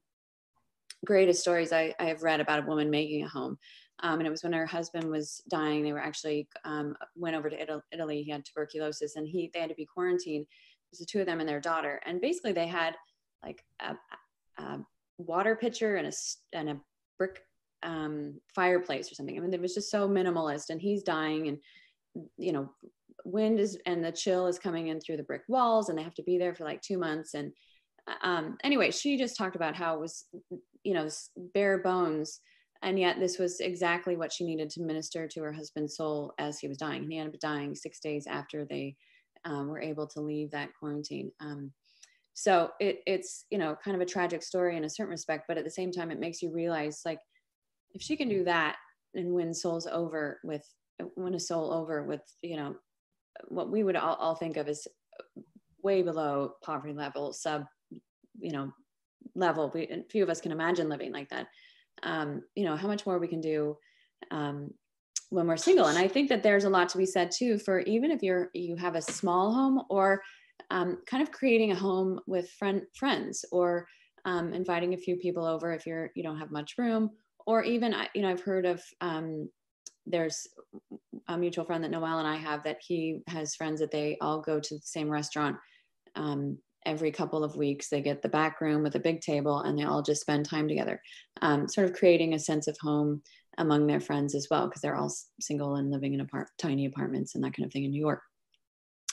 greatest stories I, I have read about a woman making a home. Um, and it was when her husband was dying. They were actually um, went over to Italy. He had tuberculosis, and he they had to be quarantined. It was the two of them and their daughter. And basically, they had like a, a water pitcher and a and a brick um, fireplace or something. I mean, it was just so minimalist. And he's dying, and you know wind is and the chill is coming in through the brick walls and they have to be there for like two months. And um, anyway she just talked about how it was you know bare bones. And yet this was exactly what she needed to minister to her husband's soul as he was dying. And he ended up dying six days after they um, were able to leave that quarantine. Um, so it, it's you know kind of a tragic story in a certain respect but at the same time it makes you realize like if she can do that and win souls over with win a soul over with you know what we would all, all think of as way below poverty level sub you know level. We few of us can imagine living like that. Um, you know how much more we can do um, when we're single. And i think that there's a lot to be said too for even if you're you have a small home or um, kind of creating a home with friend friends or um, inviting a few people over if you're you don't have much room. Or even you know i've heard of um, there's a mutual friend that Noelle and I have that he has friends that they all go to the same restaurant um, every couple of weeks. They get the back room with a big table and they all just spend time together, um, sort of creating a sense of home among their friends as well, because they're all single and living in apart- tiny apartments and that kind of thing in New York.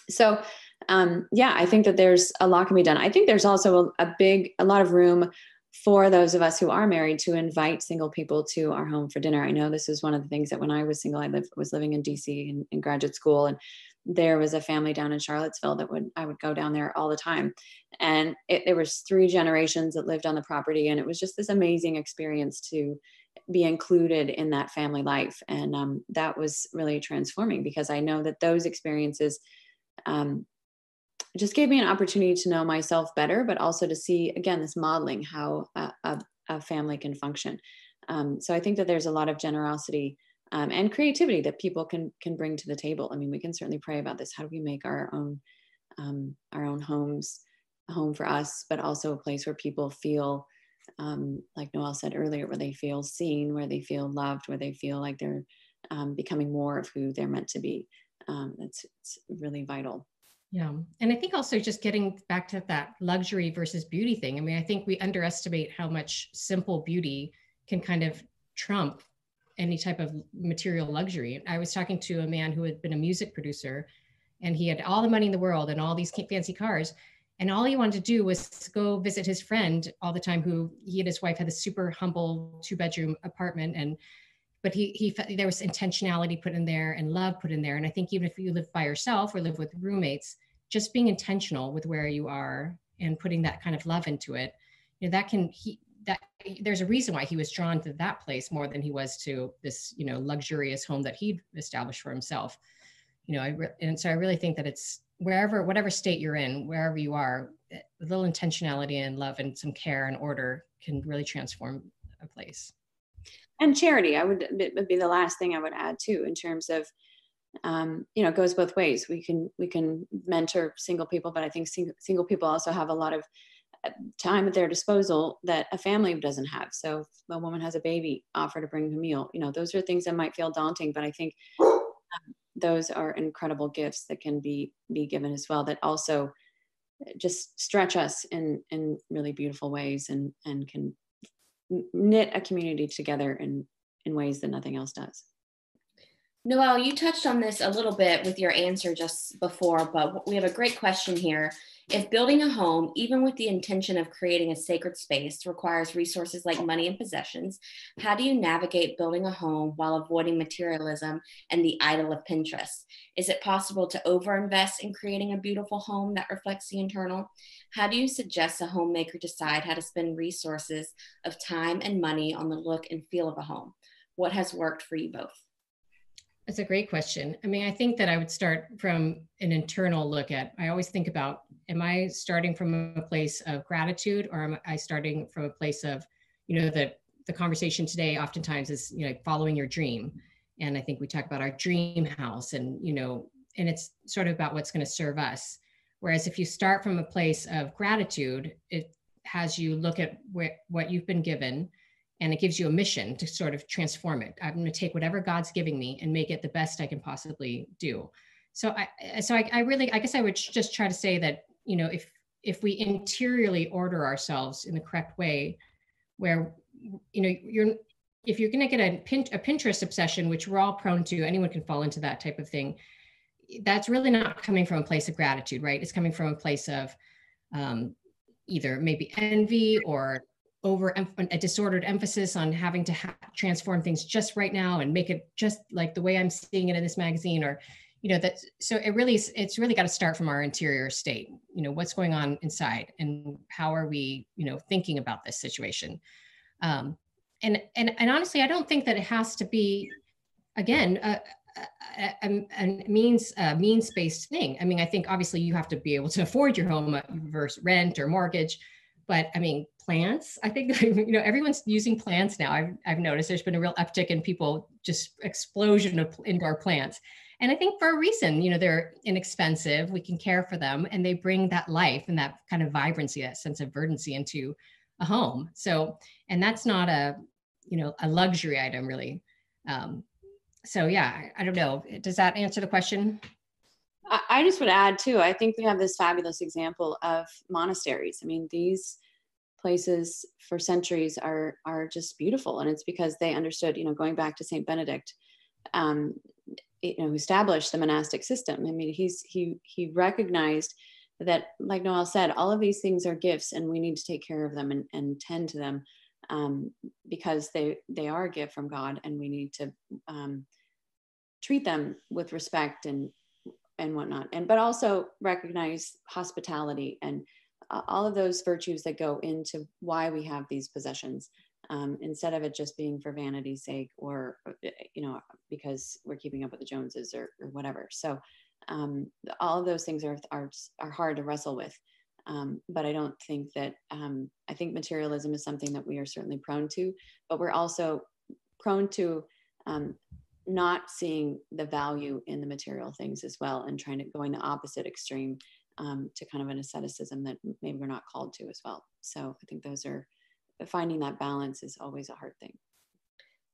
So, um, yeah, I think that there's a lot can be done. I think there's also a, a big, a lot of room for those of us who are married to invite single people to our home for dinner. I know this is one of the things that when I was single, I lived, was living in DC in, in graduate school, and there was a family down in Charlottesville that would I would go down there all the time, and it, there was three generations that lived on the property, and it was just this amazing experience to be included in that family life, and um, that was really transforming because I know that those experiences um, just gave me an opportunity to know myself better, but also to see again this modeling how a, a, a family can function. Um, so I think that there's a lot of generosity um, and creativity that people can can bring to the table. I mean, we can certainly pray about this. How do we make our own um, our own homes a home for us, but also a place where people feel, um, like Noelle said earlier, where they feel seen, where they feel loved, where they feel like they're um, becoming more of who they're meant to be. Um, that's it's really vital. Yeah. And I think also just getting back to that luxury versus beauty thing. I mean, I think we underestimate how much simple beauty can kind of trump any type of material luxury. I was talking to a man who had been a music producer and he had all the money in the world and all these fancy cars. And all he wanted to do was go visit his friend all the time, who he and his wife had a super humble two bedroom apartment. And but he he there was intentionality put in there and love put in there and i think even if you live by yourself or live with roommates just being intentional with where you are and putting that kind of love into it you know that can he that there's a reason why he was drawn to that place more than he was to this you know luxurious home that he'd established for himself you know i re- and so i really think that it's wherever, whatever state you're in, wherever you are, a little intentionality and love and some care and order can really transform a place. And charity, I would, would be the last thing I would add too, in terms of, um, you know, it goes both ways. We can we can mentor single people, but I think single, single people also have a lot of uh, time at their disposal that a family doesn't have. So if a woman has a baby, offer to bring a meal. You know, those are things that might feel daunting, but I think um, those are incredible gifts that can be be given as well. That also just stretch us in in really beautiful ways and and can knit a community together in in ways that nothing else does. Noelle, you touched on this a little bit with your answer just before, but we have a great question here. If building a home, even with the intention of creating a sacred space, requires resources like money and possessions, how do you navigate building a home while avoiding materialism and the idol of Pinterest? Is it possible to overinvest in creating a beautiful home that reflects the internal? How do you suggest a homemaker decide how to spend resources of time and money on the look and feel of a home? What has worked for you both? That's a great question. I mean, I think that I would start from an internal look at, I always think about, am I starting from a place of gratitude or am I starting from a place of, you know, the, the conversation today oftentimes is, you know, following your dream. And I think we talk about our dream house and, you know, and it's sort of about what's going to serve us. Whereas if you start from a place of gratitude, it has you look at wh- what you've been given and it gives you a mission to sort of transform it. I'm going to take whatever god's giving me and make it the best i can possibly do. So i so I, I, really i guess i would just try to say that you know if if we interiorly order ourselves in the correct way where you know you're if you're going to get a, pin, a pinterest obsession which we're all prone to anyone can fall into that type of thing that's really not coming from a place of gratitude right? It's coming from a place of um, either maybe envy or over a disordered emphasis on having to ha- transform things just right now and make it just like the way I'm seeing it in this magazine or you know that so it really it's really got to start from our interior state. You know what's going on inside and how are we you know thinking about this situation? Um and and and honestly i don't think that it has to be again a, a, a, means a means based thing. I mean i think obviously you have to be able to afford your home uh, versus rent or mortgage but I mean, plants, I think, you know, everyone's using plants now. I've, I've noticed there's been a real uptick in people, just explosion of indoor plants. And I think for a reason, you know, they're inexpensive, we can care for them, and they bring that life and that kind of vibrancy, that sense of verdancy into a home. So, and that's not a, you know, a luxury item really. Um, so yeah, I, I don't know. Does that answer the question? I just would add too, I think we have this fabulous example of monasteries. I mean, these places for centuries are are just beautiful. And it's because they understood, you know, going back to St. Benedict, um, you know, established the monastic system. I mean, he's he he recognized that, like Noelle said, all of these things are gifts and we need to take care of them and, and tend to them um, because they they are a gift from God and we need to um, treat them with respect and and whatnot. And but also recognize hospitality and uh, all of those virtues that go into why we have these possessions um, instead of it just being for vanity's sake or uh, you know because we're keeping up with the joneses or, or whatever. So um, all of those things are, are, are hard to wrestle with. Um, but i don't think that um, i think materialism is something that we are certainly prone to but we're also prone to um, not seeing the value in the material things as well and trying to going the opposite extreme um, to kind of an asceticism that maybe we're not called to as well. So i think those are finding that balance is always a hard thing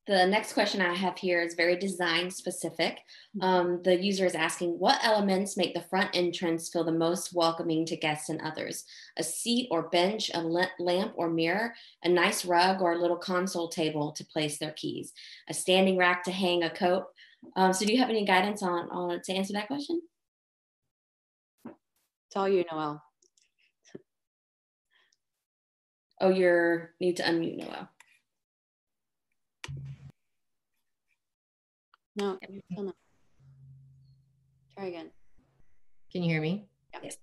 the next question I have here is very design specific. Mm-hmm. Um, the user is asking what elements make the front entrance feel the most welcoming to guests and others? A seat or bench, a lamp or mirror, a nice rug or a little console table to place their keys, a standing rack to hang a coat. Um, so, do you have any guidance on, on to answer that question? It's all you, Noelle. Oh, you're need to unmute Noelle. No, still no. Try again. Can you hear me? Yes.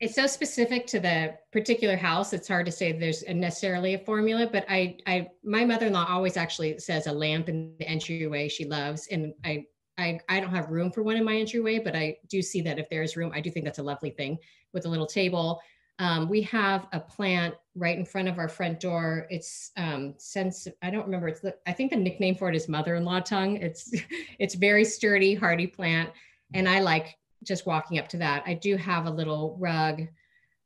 It's so specific to the particular house. It's hard to say there's necessarily a formula, but I, I, my mother-in-law always actually says a lamp in the entryway she loves, and I, I, I don't have room for one in my entryway, but I do see that if there's room, I do think that's a lovely thing with a little table. Um, we have a plant right in front of our front door. It's um, since I don't remember. It's I think the nickname for it is mother-in-law tongue. It's it's very sturdy, hardy plant, and I like just walking up to that. I do have a little rug,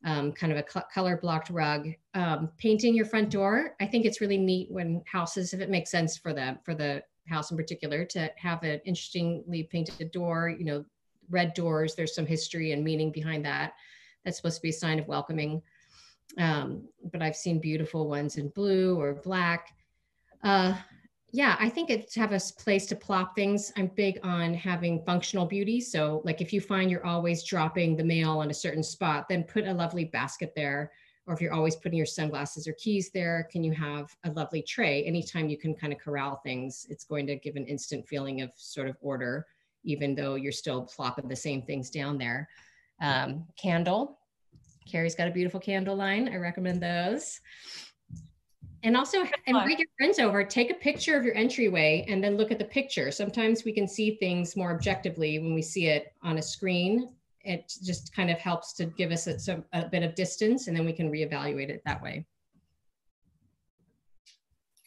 um, kind of a color blocked rug. Um, painting your front door. I think it's really neat when houses, if it makes sense for them, for the house in particular, to have an interestingly painted door. You know, red doors. There's some history and meaning behind that that's supposed to be a sign of welcoming. Um, but I've seen beautiful ones in blue or black. Uh, yeah, I think it's have a place to plop things. I'm big on having functional beauty. So, like if you find you're always dropping the mail on a certain spot, then put a lovely basket there. Or if you're always putting your sunglasses or keys there, can you have a lovely tray? Anytime you can kind of corral things, it's going to give an instant feeling of sort of order, even though you're still plopping the same things down there um, candle. Carrie's got a beautiful candle line. I recommend those. And also invite your friends over, take a picture of your entryway and then look at the picture. Sometimes we can see things more objectively when we see it on a screen. It just kind of helps to give us a, some, a bit of distance and then we can reevaluate it that way.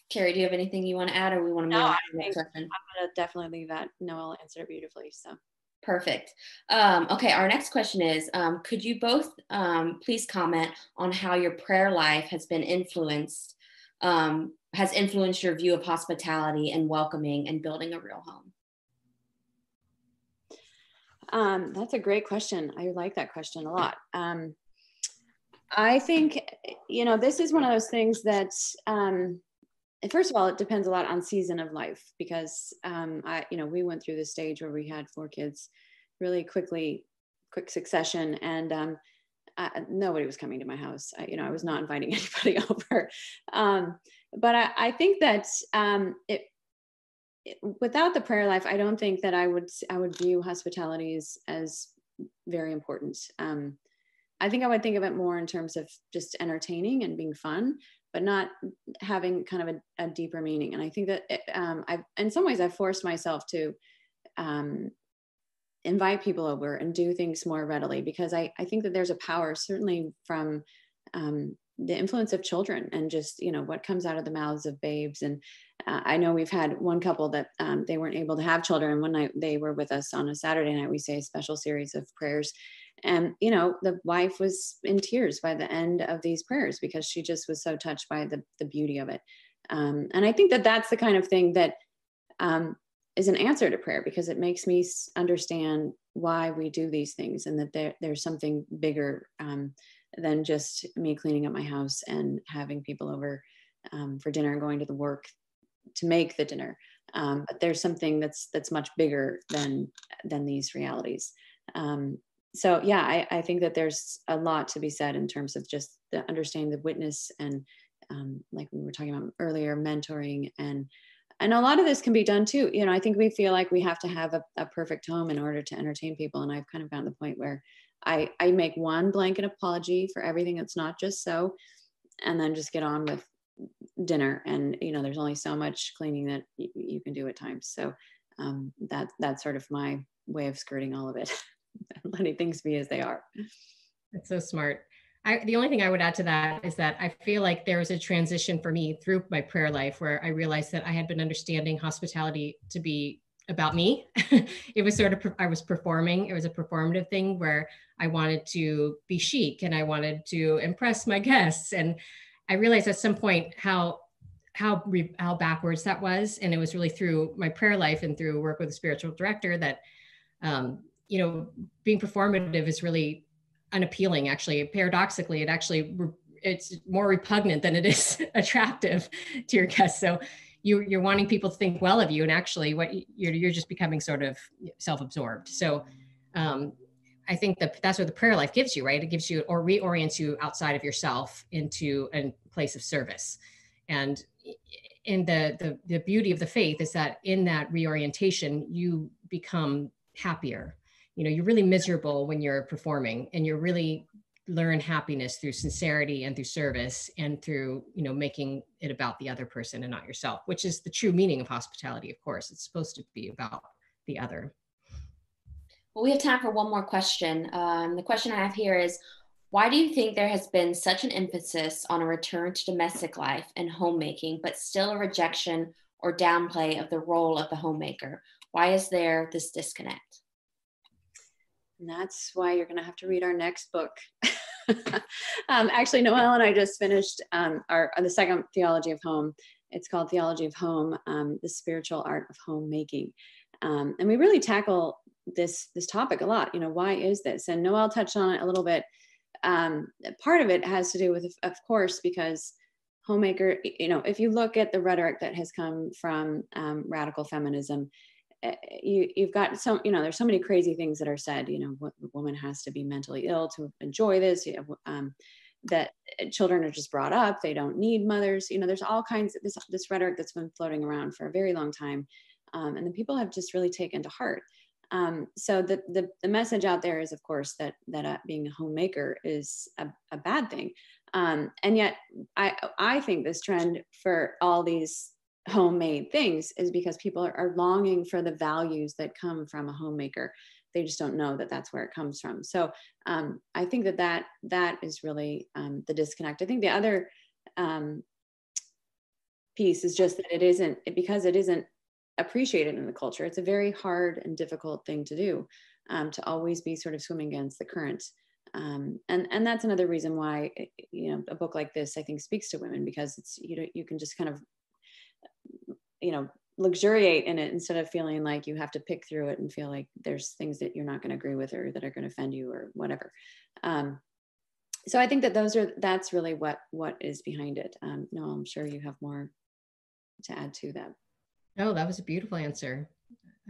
Carrie, do you have anything you want to add or we want to move no, on to the next question? I'm going to definitely leave that. Noelle answered it beautifully. So Perfect. Um, okay, our next question is um, Could you both um, please comment on how your prayer life has been influenced, um, has influenced your view of hospitality and welcoming and building a real home? Um, that's a great question. I like that question a lot. Um, I think, you know, this is one of those things that first of all, it depends a lot on season of life because um, I, you know, we went through the stage where we had four kids really quickly, quick succession, and um, I, nobody was coming to my house. I, you know, I was not inviting anybody over. Um, but I, I, think that um, it, it, without the prayer life, I don't think that I would I would view hospitality as, as very important. Um, I think I would think of it more in terms of just entertaining and being fun but not having kind of a, a deeper meaning. And I think that it, um, I've, in some ways, I've forced myself to um, invite people over and do things more readily because I, I think that there's a power, certainly from um, the influence of children and just you know what comes out of the mouths of babes and uh, i know we've had one couple that um, they weren't able to have children one night they were with us on a saturday night we say a special series of prayers. And you know the wife was in tears by the end of these prayers because she just was so touched by the, the beauty of it. Um, and i think that that's the kind of thing that um, is an answer to prayer because it makes me understand why we do these things and that there, there's something bigger um, than just me cleaning up my house and having people over um, for dinner and going to the work to make the dinner. Um, but there's something that's that's much bigger than than these realities. Um, so yeah I, I, think that there's a lot to be said in terms of just the understanding the witness and um, like we were talking about earlier mentoring and and a lot of this can be done too. You know i think we feel like we have to have a, a perfect home in order to entertain people. And i've kind of gotten the point where i i make one blanket apology for everything that's not just so and then just get on with dinner and you know there's only so much cleaning that y- you can do at times so um, that that's sort of my way of skirting all of it letting things be as they are. That's so smart. I, the only thing I would add to that is that I feel like there was a transition for me through my prayer life where I realized that I had been understanding hospitality to be about me. it was sort of, I was performing, it was a performative thing where I wanted to be chic and I wanted to impress my guests. And I realized at some point how how how backwards that was and it was really through my prayer life and through work with a spiritual director that um, you know, being performative is really unappealing. Actually, paradoxically, it actually it's more repugnant than it is attractive to your guests. So you, you're wanting people to think well of you, and actually, what you're you're just becoming sort of self-absorbed. So um, I think that that's what the prayer life gives you, right? It gives you or reorients you outside of yourself into a place of service. And in the, the the beauty of the faith is that in that reorientation, you become happier you know you're really miserable when you're performing and you're really learn happiness through sincerity and through service and through you know making it about the other person and not yourself which is the true meaning of hospitality of course it's supposed to be about the other. Well, we have time for one more question. Um, the question I have here is why do you think there has been such an emphasis on a return to domestic life and homemaking, but still a rejection or downplay of the role of the homemaker? Why is there this disconnect? And that's why you're going to have to read our next book. um, actually, Noelle and I just finished um, our the second theology of home. It's called Theology of Home: um, The Spiritual Art of Homemaking, um, and we really tackle this this topic a lot. You know, why is this? And Noelle touched on it a little bit. Um, part of it has to do with, of course, because homemaker. You know, if you look at the rhetoric that has come from um, radical feminism, Eh, you you've got so you know there's so many crazy things that are said you know what woman has to be mentally ill to enjoy this you know, um, that eh, children are just brought up they don't need mothers you know there's all kinds of this this rhetoric that's been floating around for a very long time um, and the people have just really taken to heart um, so the, the, the message out there is of course that that uh, being a homemaker is a, a bad thing. Um, and yet I I think this trend for all these homemade things is because people are, are, longing for the values that come from a homemaker. They just don't know that that's where it comes from. So um, i think that that that is really um, the disconnect. I think the other um, piece is just that it isn't because it isn't appreciated in the culture. It's a very hard and difficult thing to do um, to always be sort of swimming against the current um, and and that's another reason why you know a book like this I think speaks to women because it's you know you can just kind of you know luxuriate in it instead of feeling like you have to pick through it and feel like there's things that you're not going to agree with or that are going to offend you or whatever. Um, so i think that those are that's really what what is behind it. Um, no i'm sure you have more to add to that oh that was a beautiful answer.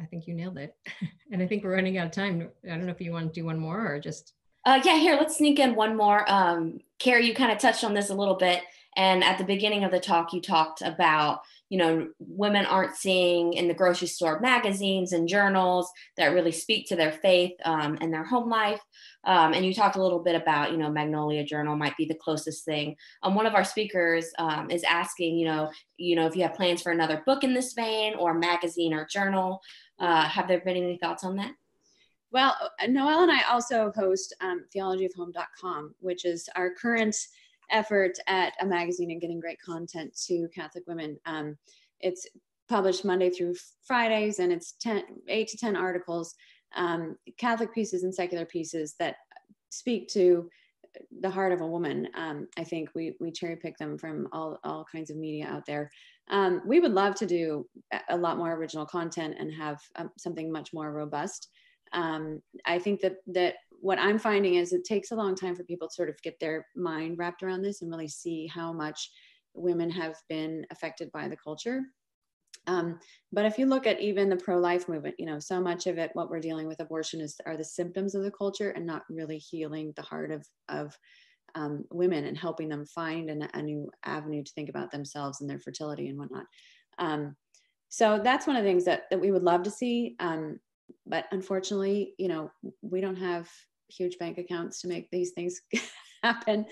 I think you nailed it. And i think we're running out of time. I don't know if you want to do one more or just uh, yeah here let's sneak in one more. Um, carrie you kind of touched on this a little bit and at the beginning of the talk, you talked about, you know, women aren't seeing in the grocery store magazines and journals that really speak to their faith um, and their home life. Um, and you talked a little bit about, you know, Magnolia Journal might be the closest thing. Um, one of our speakers um, is asking, you know, you know, if you have plans for another book in this vein or magazine or journal. Uh, have there been any thoughts on that? Well, Noelle and I also host um, theologyofhome.com, which is our current effort at a magazine and getting great content to Catholic women. Um, it's published Monday through Fridays, and it's 10, eight to 10 articles, um, Catholic pieces and secular pieces that speak to the heart of a woman. Um, I think we, we cherry pick them from all, all kinds of media out there. Um, we would love to do a lot more original content and have um, something much more robust. Um, I think that that what I'm finding is it takes a long time for people to sort of get their mind wrapped around this and really see how much women have been affected by the culture. Um, but if you look at even the pro-life movement, you know, so much of it, what we're dealing with abortion is are the symptoms of the culture and not really healing the heart of of um, women and helping them find an, a new avenue to think about themselves and their fertility and whatnot. Um, so that's one of the things that, that we would love to see. Um, but unfortunately, you know, we don't have huge bank accounts to make these things happen.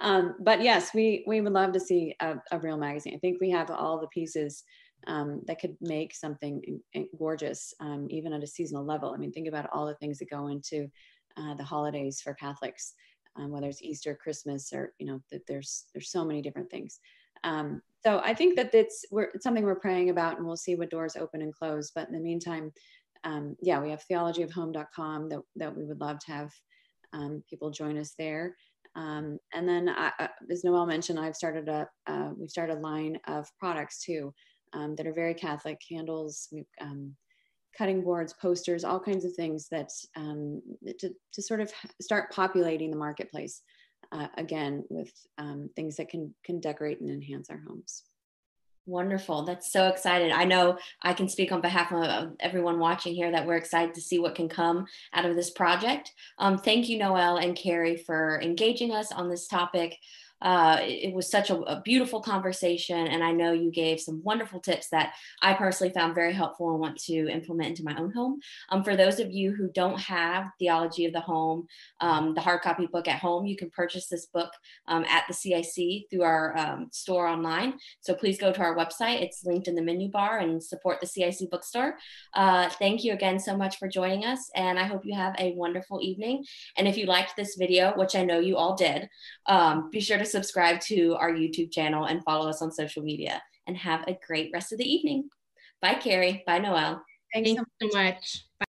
Um, but yes, we we would love to see a, a, real magazine. I think we have all the pieces um, that could make something gorgeous, um, even at a seasonal level. I mean, think about all the things that go into uh, the holidays for Catholics, um, whether it's Easter, Christmas, or you know, that there's there's so many different things. Um, so I think that it's, we're, it's something we're praying about, and we'll see what doors open and close. But in the meantime, um, yeah, we have theologyofhome.com that, that we would love to have um, people join us there. Um, and then, I, as Noelle mentioned, I've started a uh, we've started a line of products too um, that are very Catholic candles, um, cutting boards, posters, all kinds of things that um, to, to sort of start populating the marketplace uh, again with things that can can decorate and enhance our homes. Wonderful. That's so excited. I know I can speak on behalf of everyone watching here that we're excited to see what can come out of this project. Um, thank you, Noelle and Carrie, for engaging us on this topic. Uh, it, was such a, a, beautiful conversation, and I know you gave some wonderful tips that I personally found very helpful and want to implement into my own home. Um, for those of you who don't have Theology of the Home, um, the hard copy book at home, you can purchase this book um, at the CIC through our um, store online. So please go to our website. It's linked in the menu bar and support the CIC bookstore. Uh, thank you again so much for joining us, and I hope you have a wonderful evening. And if you liked this video, which I know you all did, um, be sure to subscribe to our YouTube channel and follow us on social media. And have a great rest of the evening. Bye, Carrie. Bye, Noel. Noelle. Thanks so much. Bye.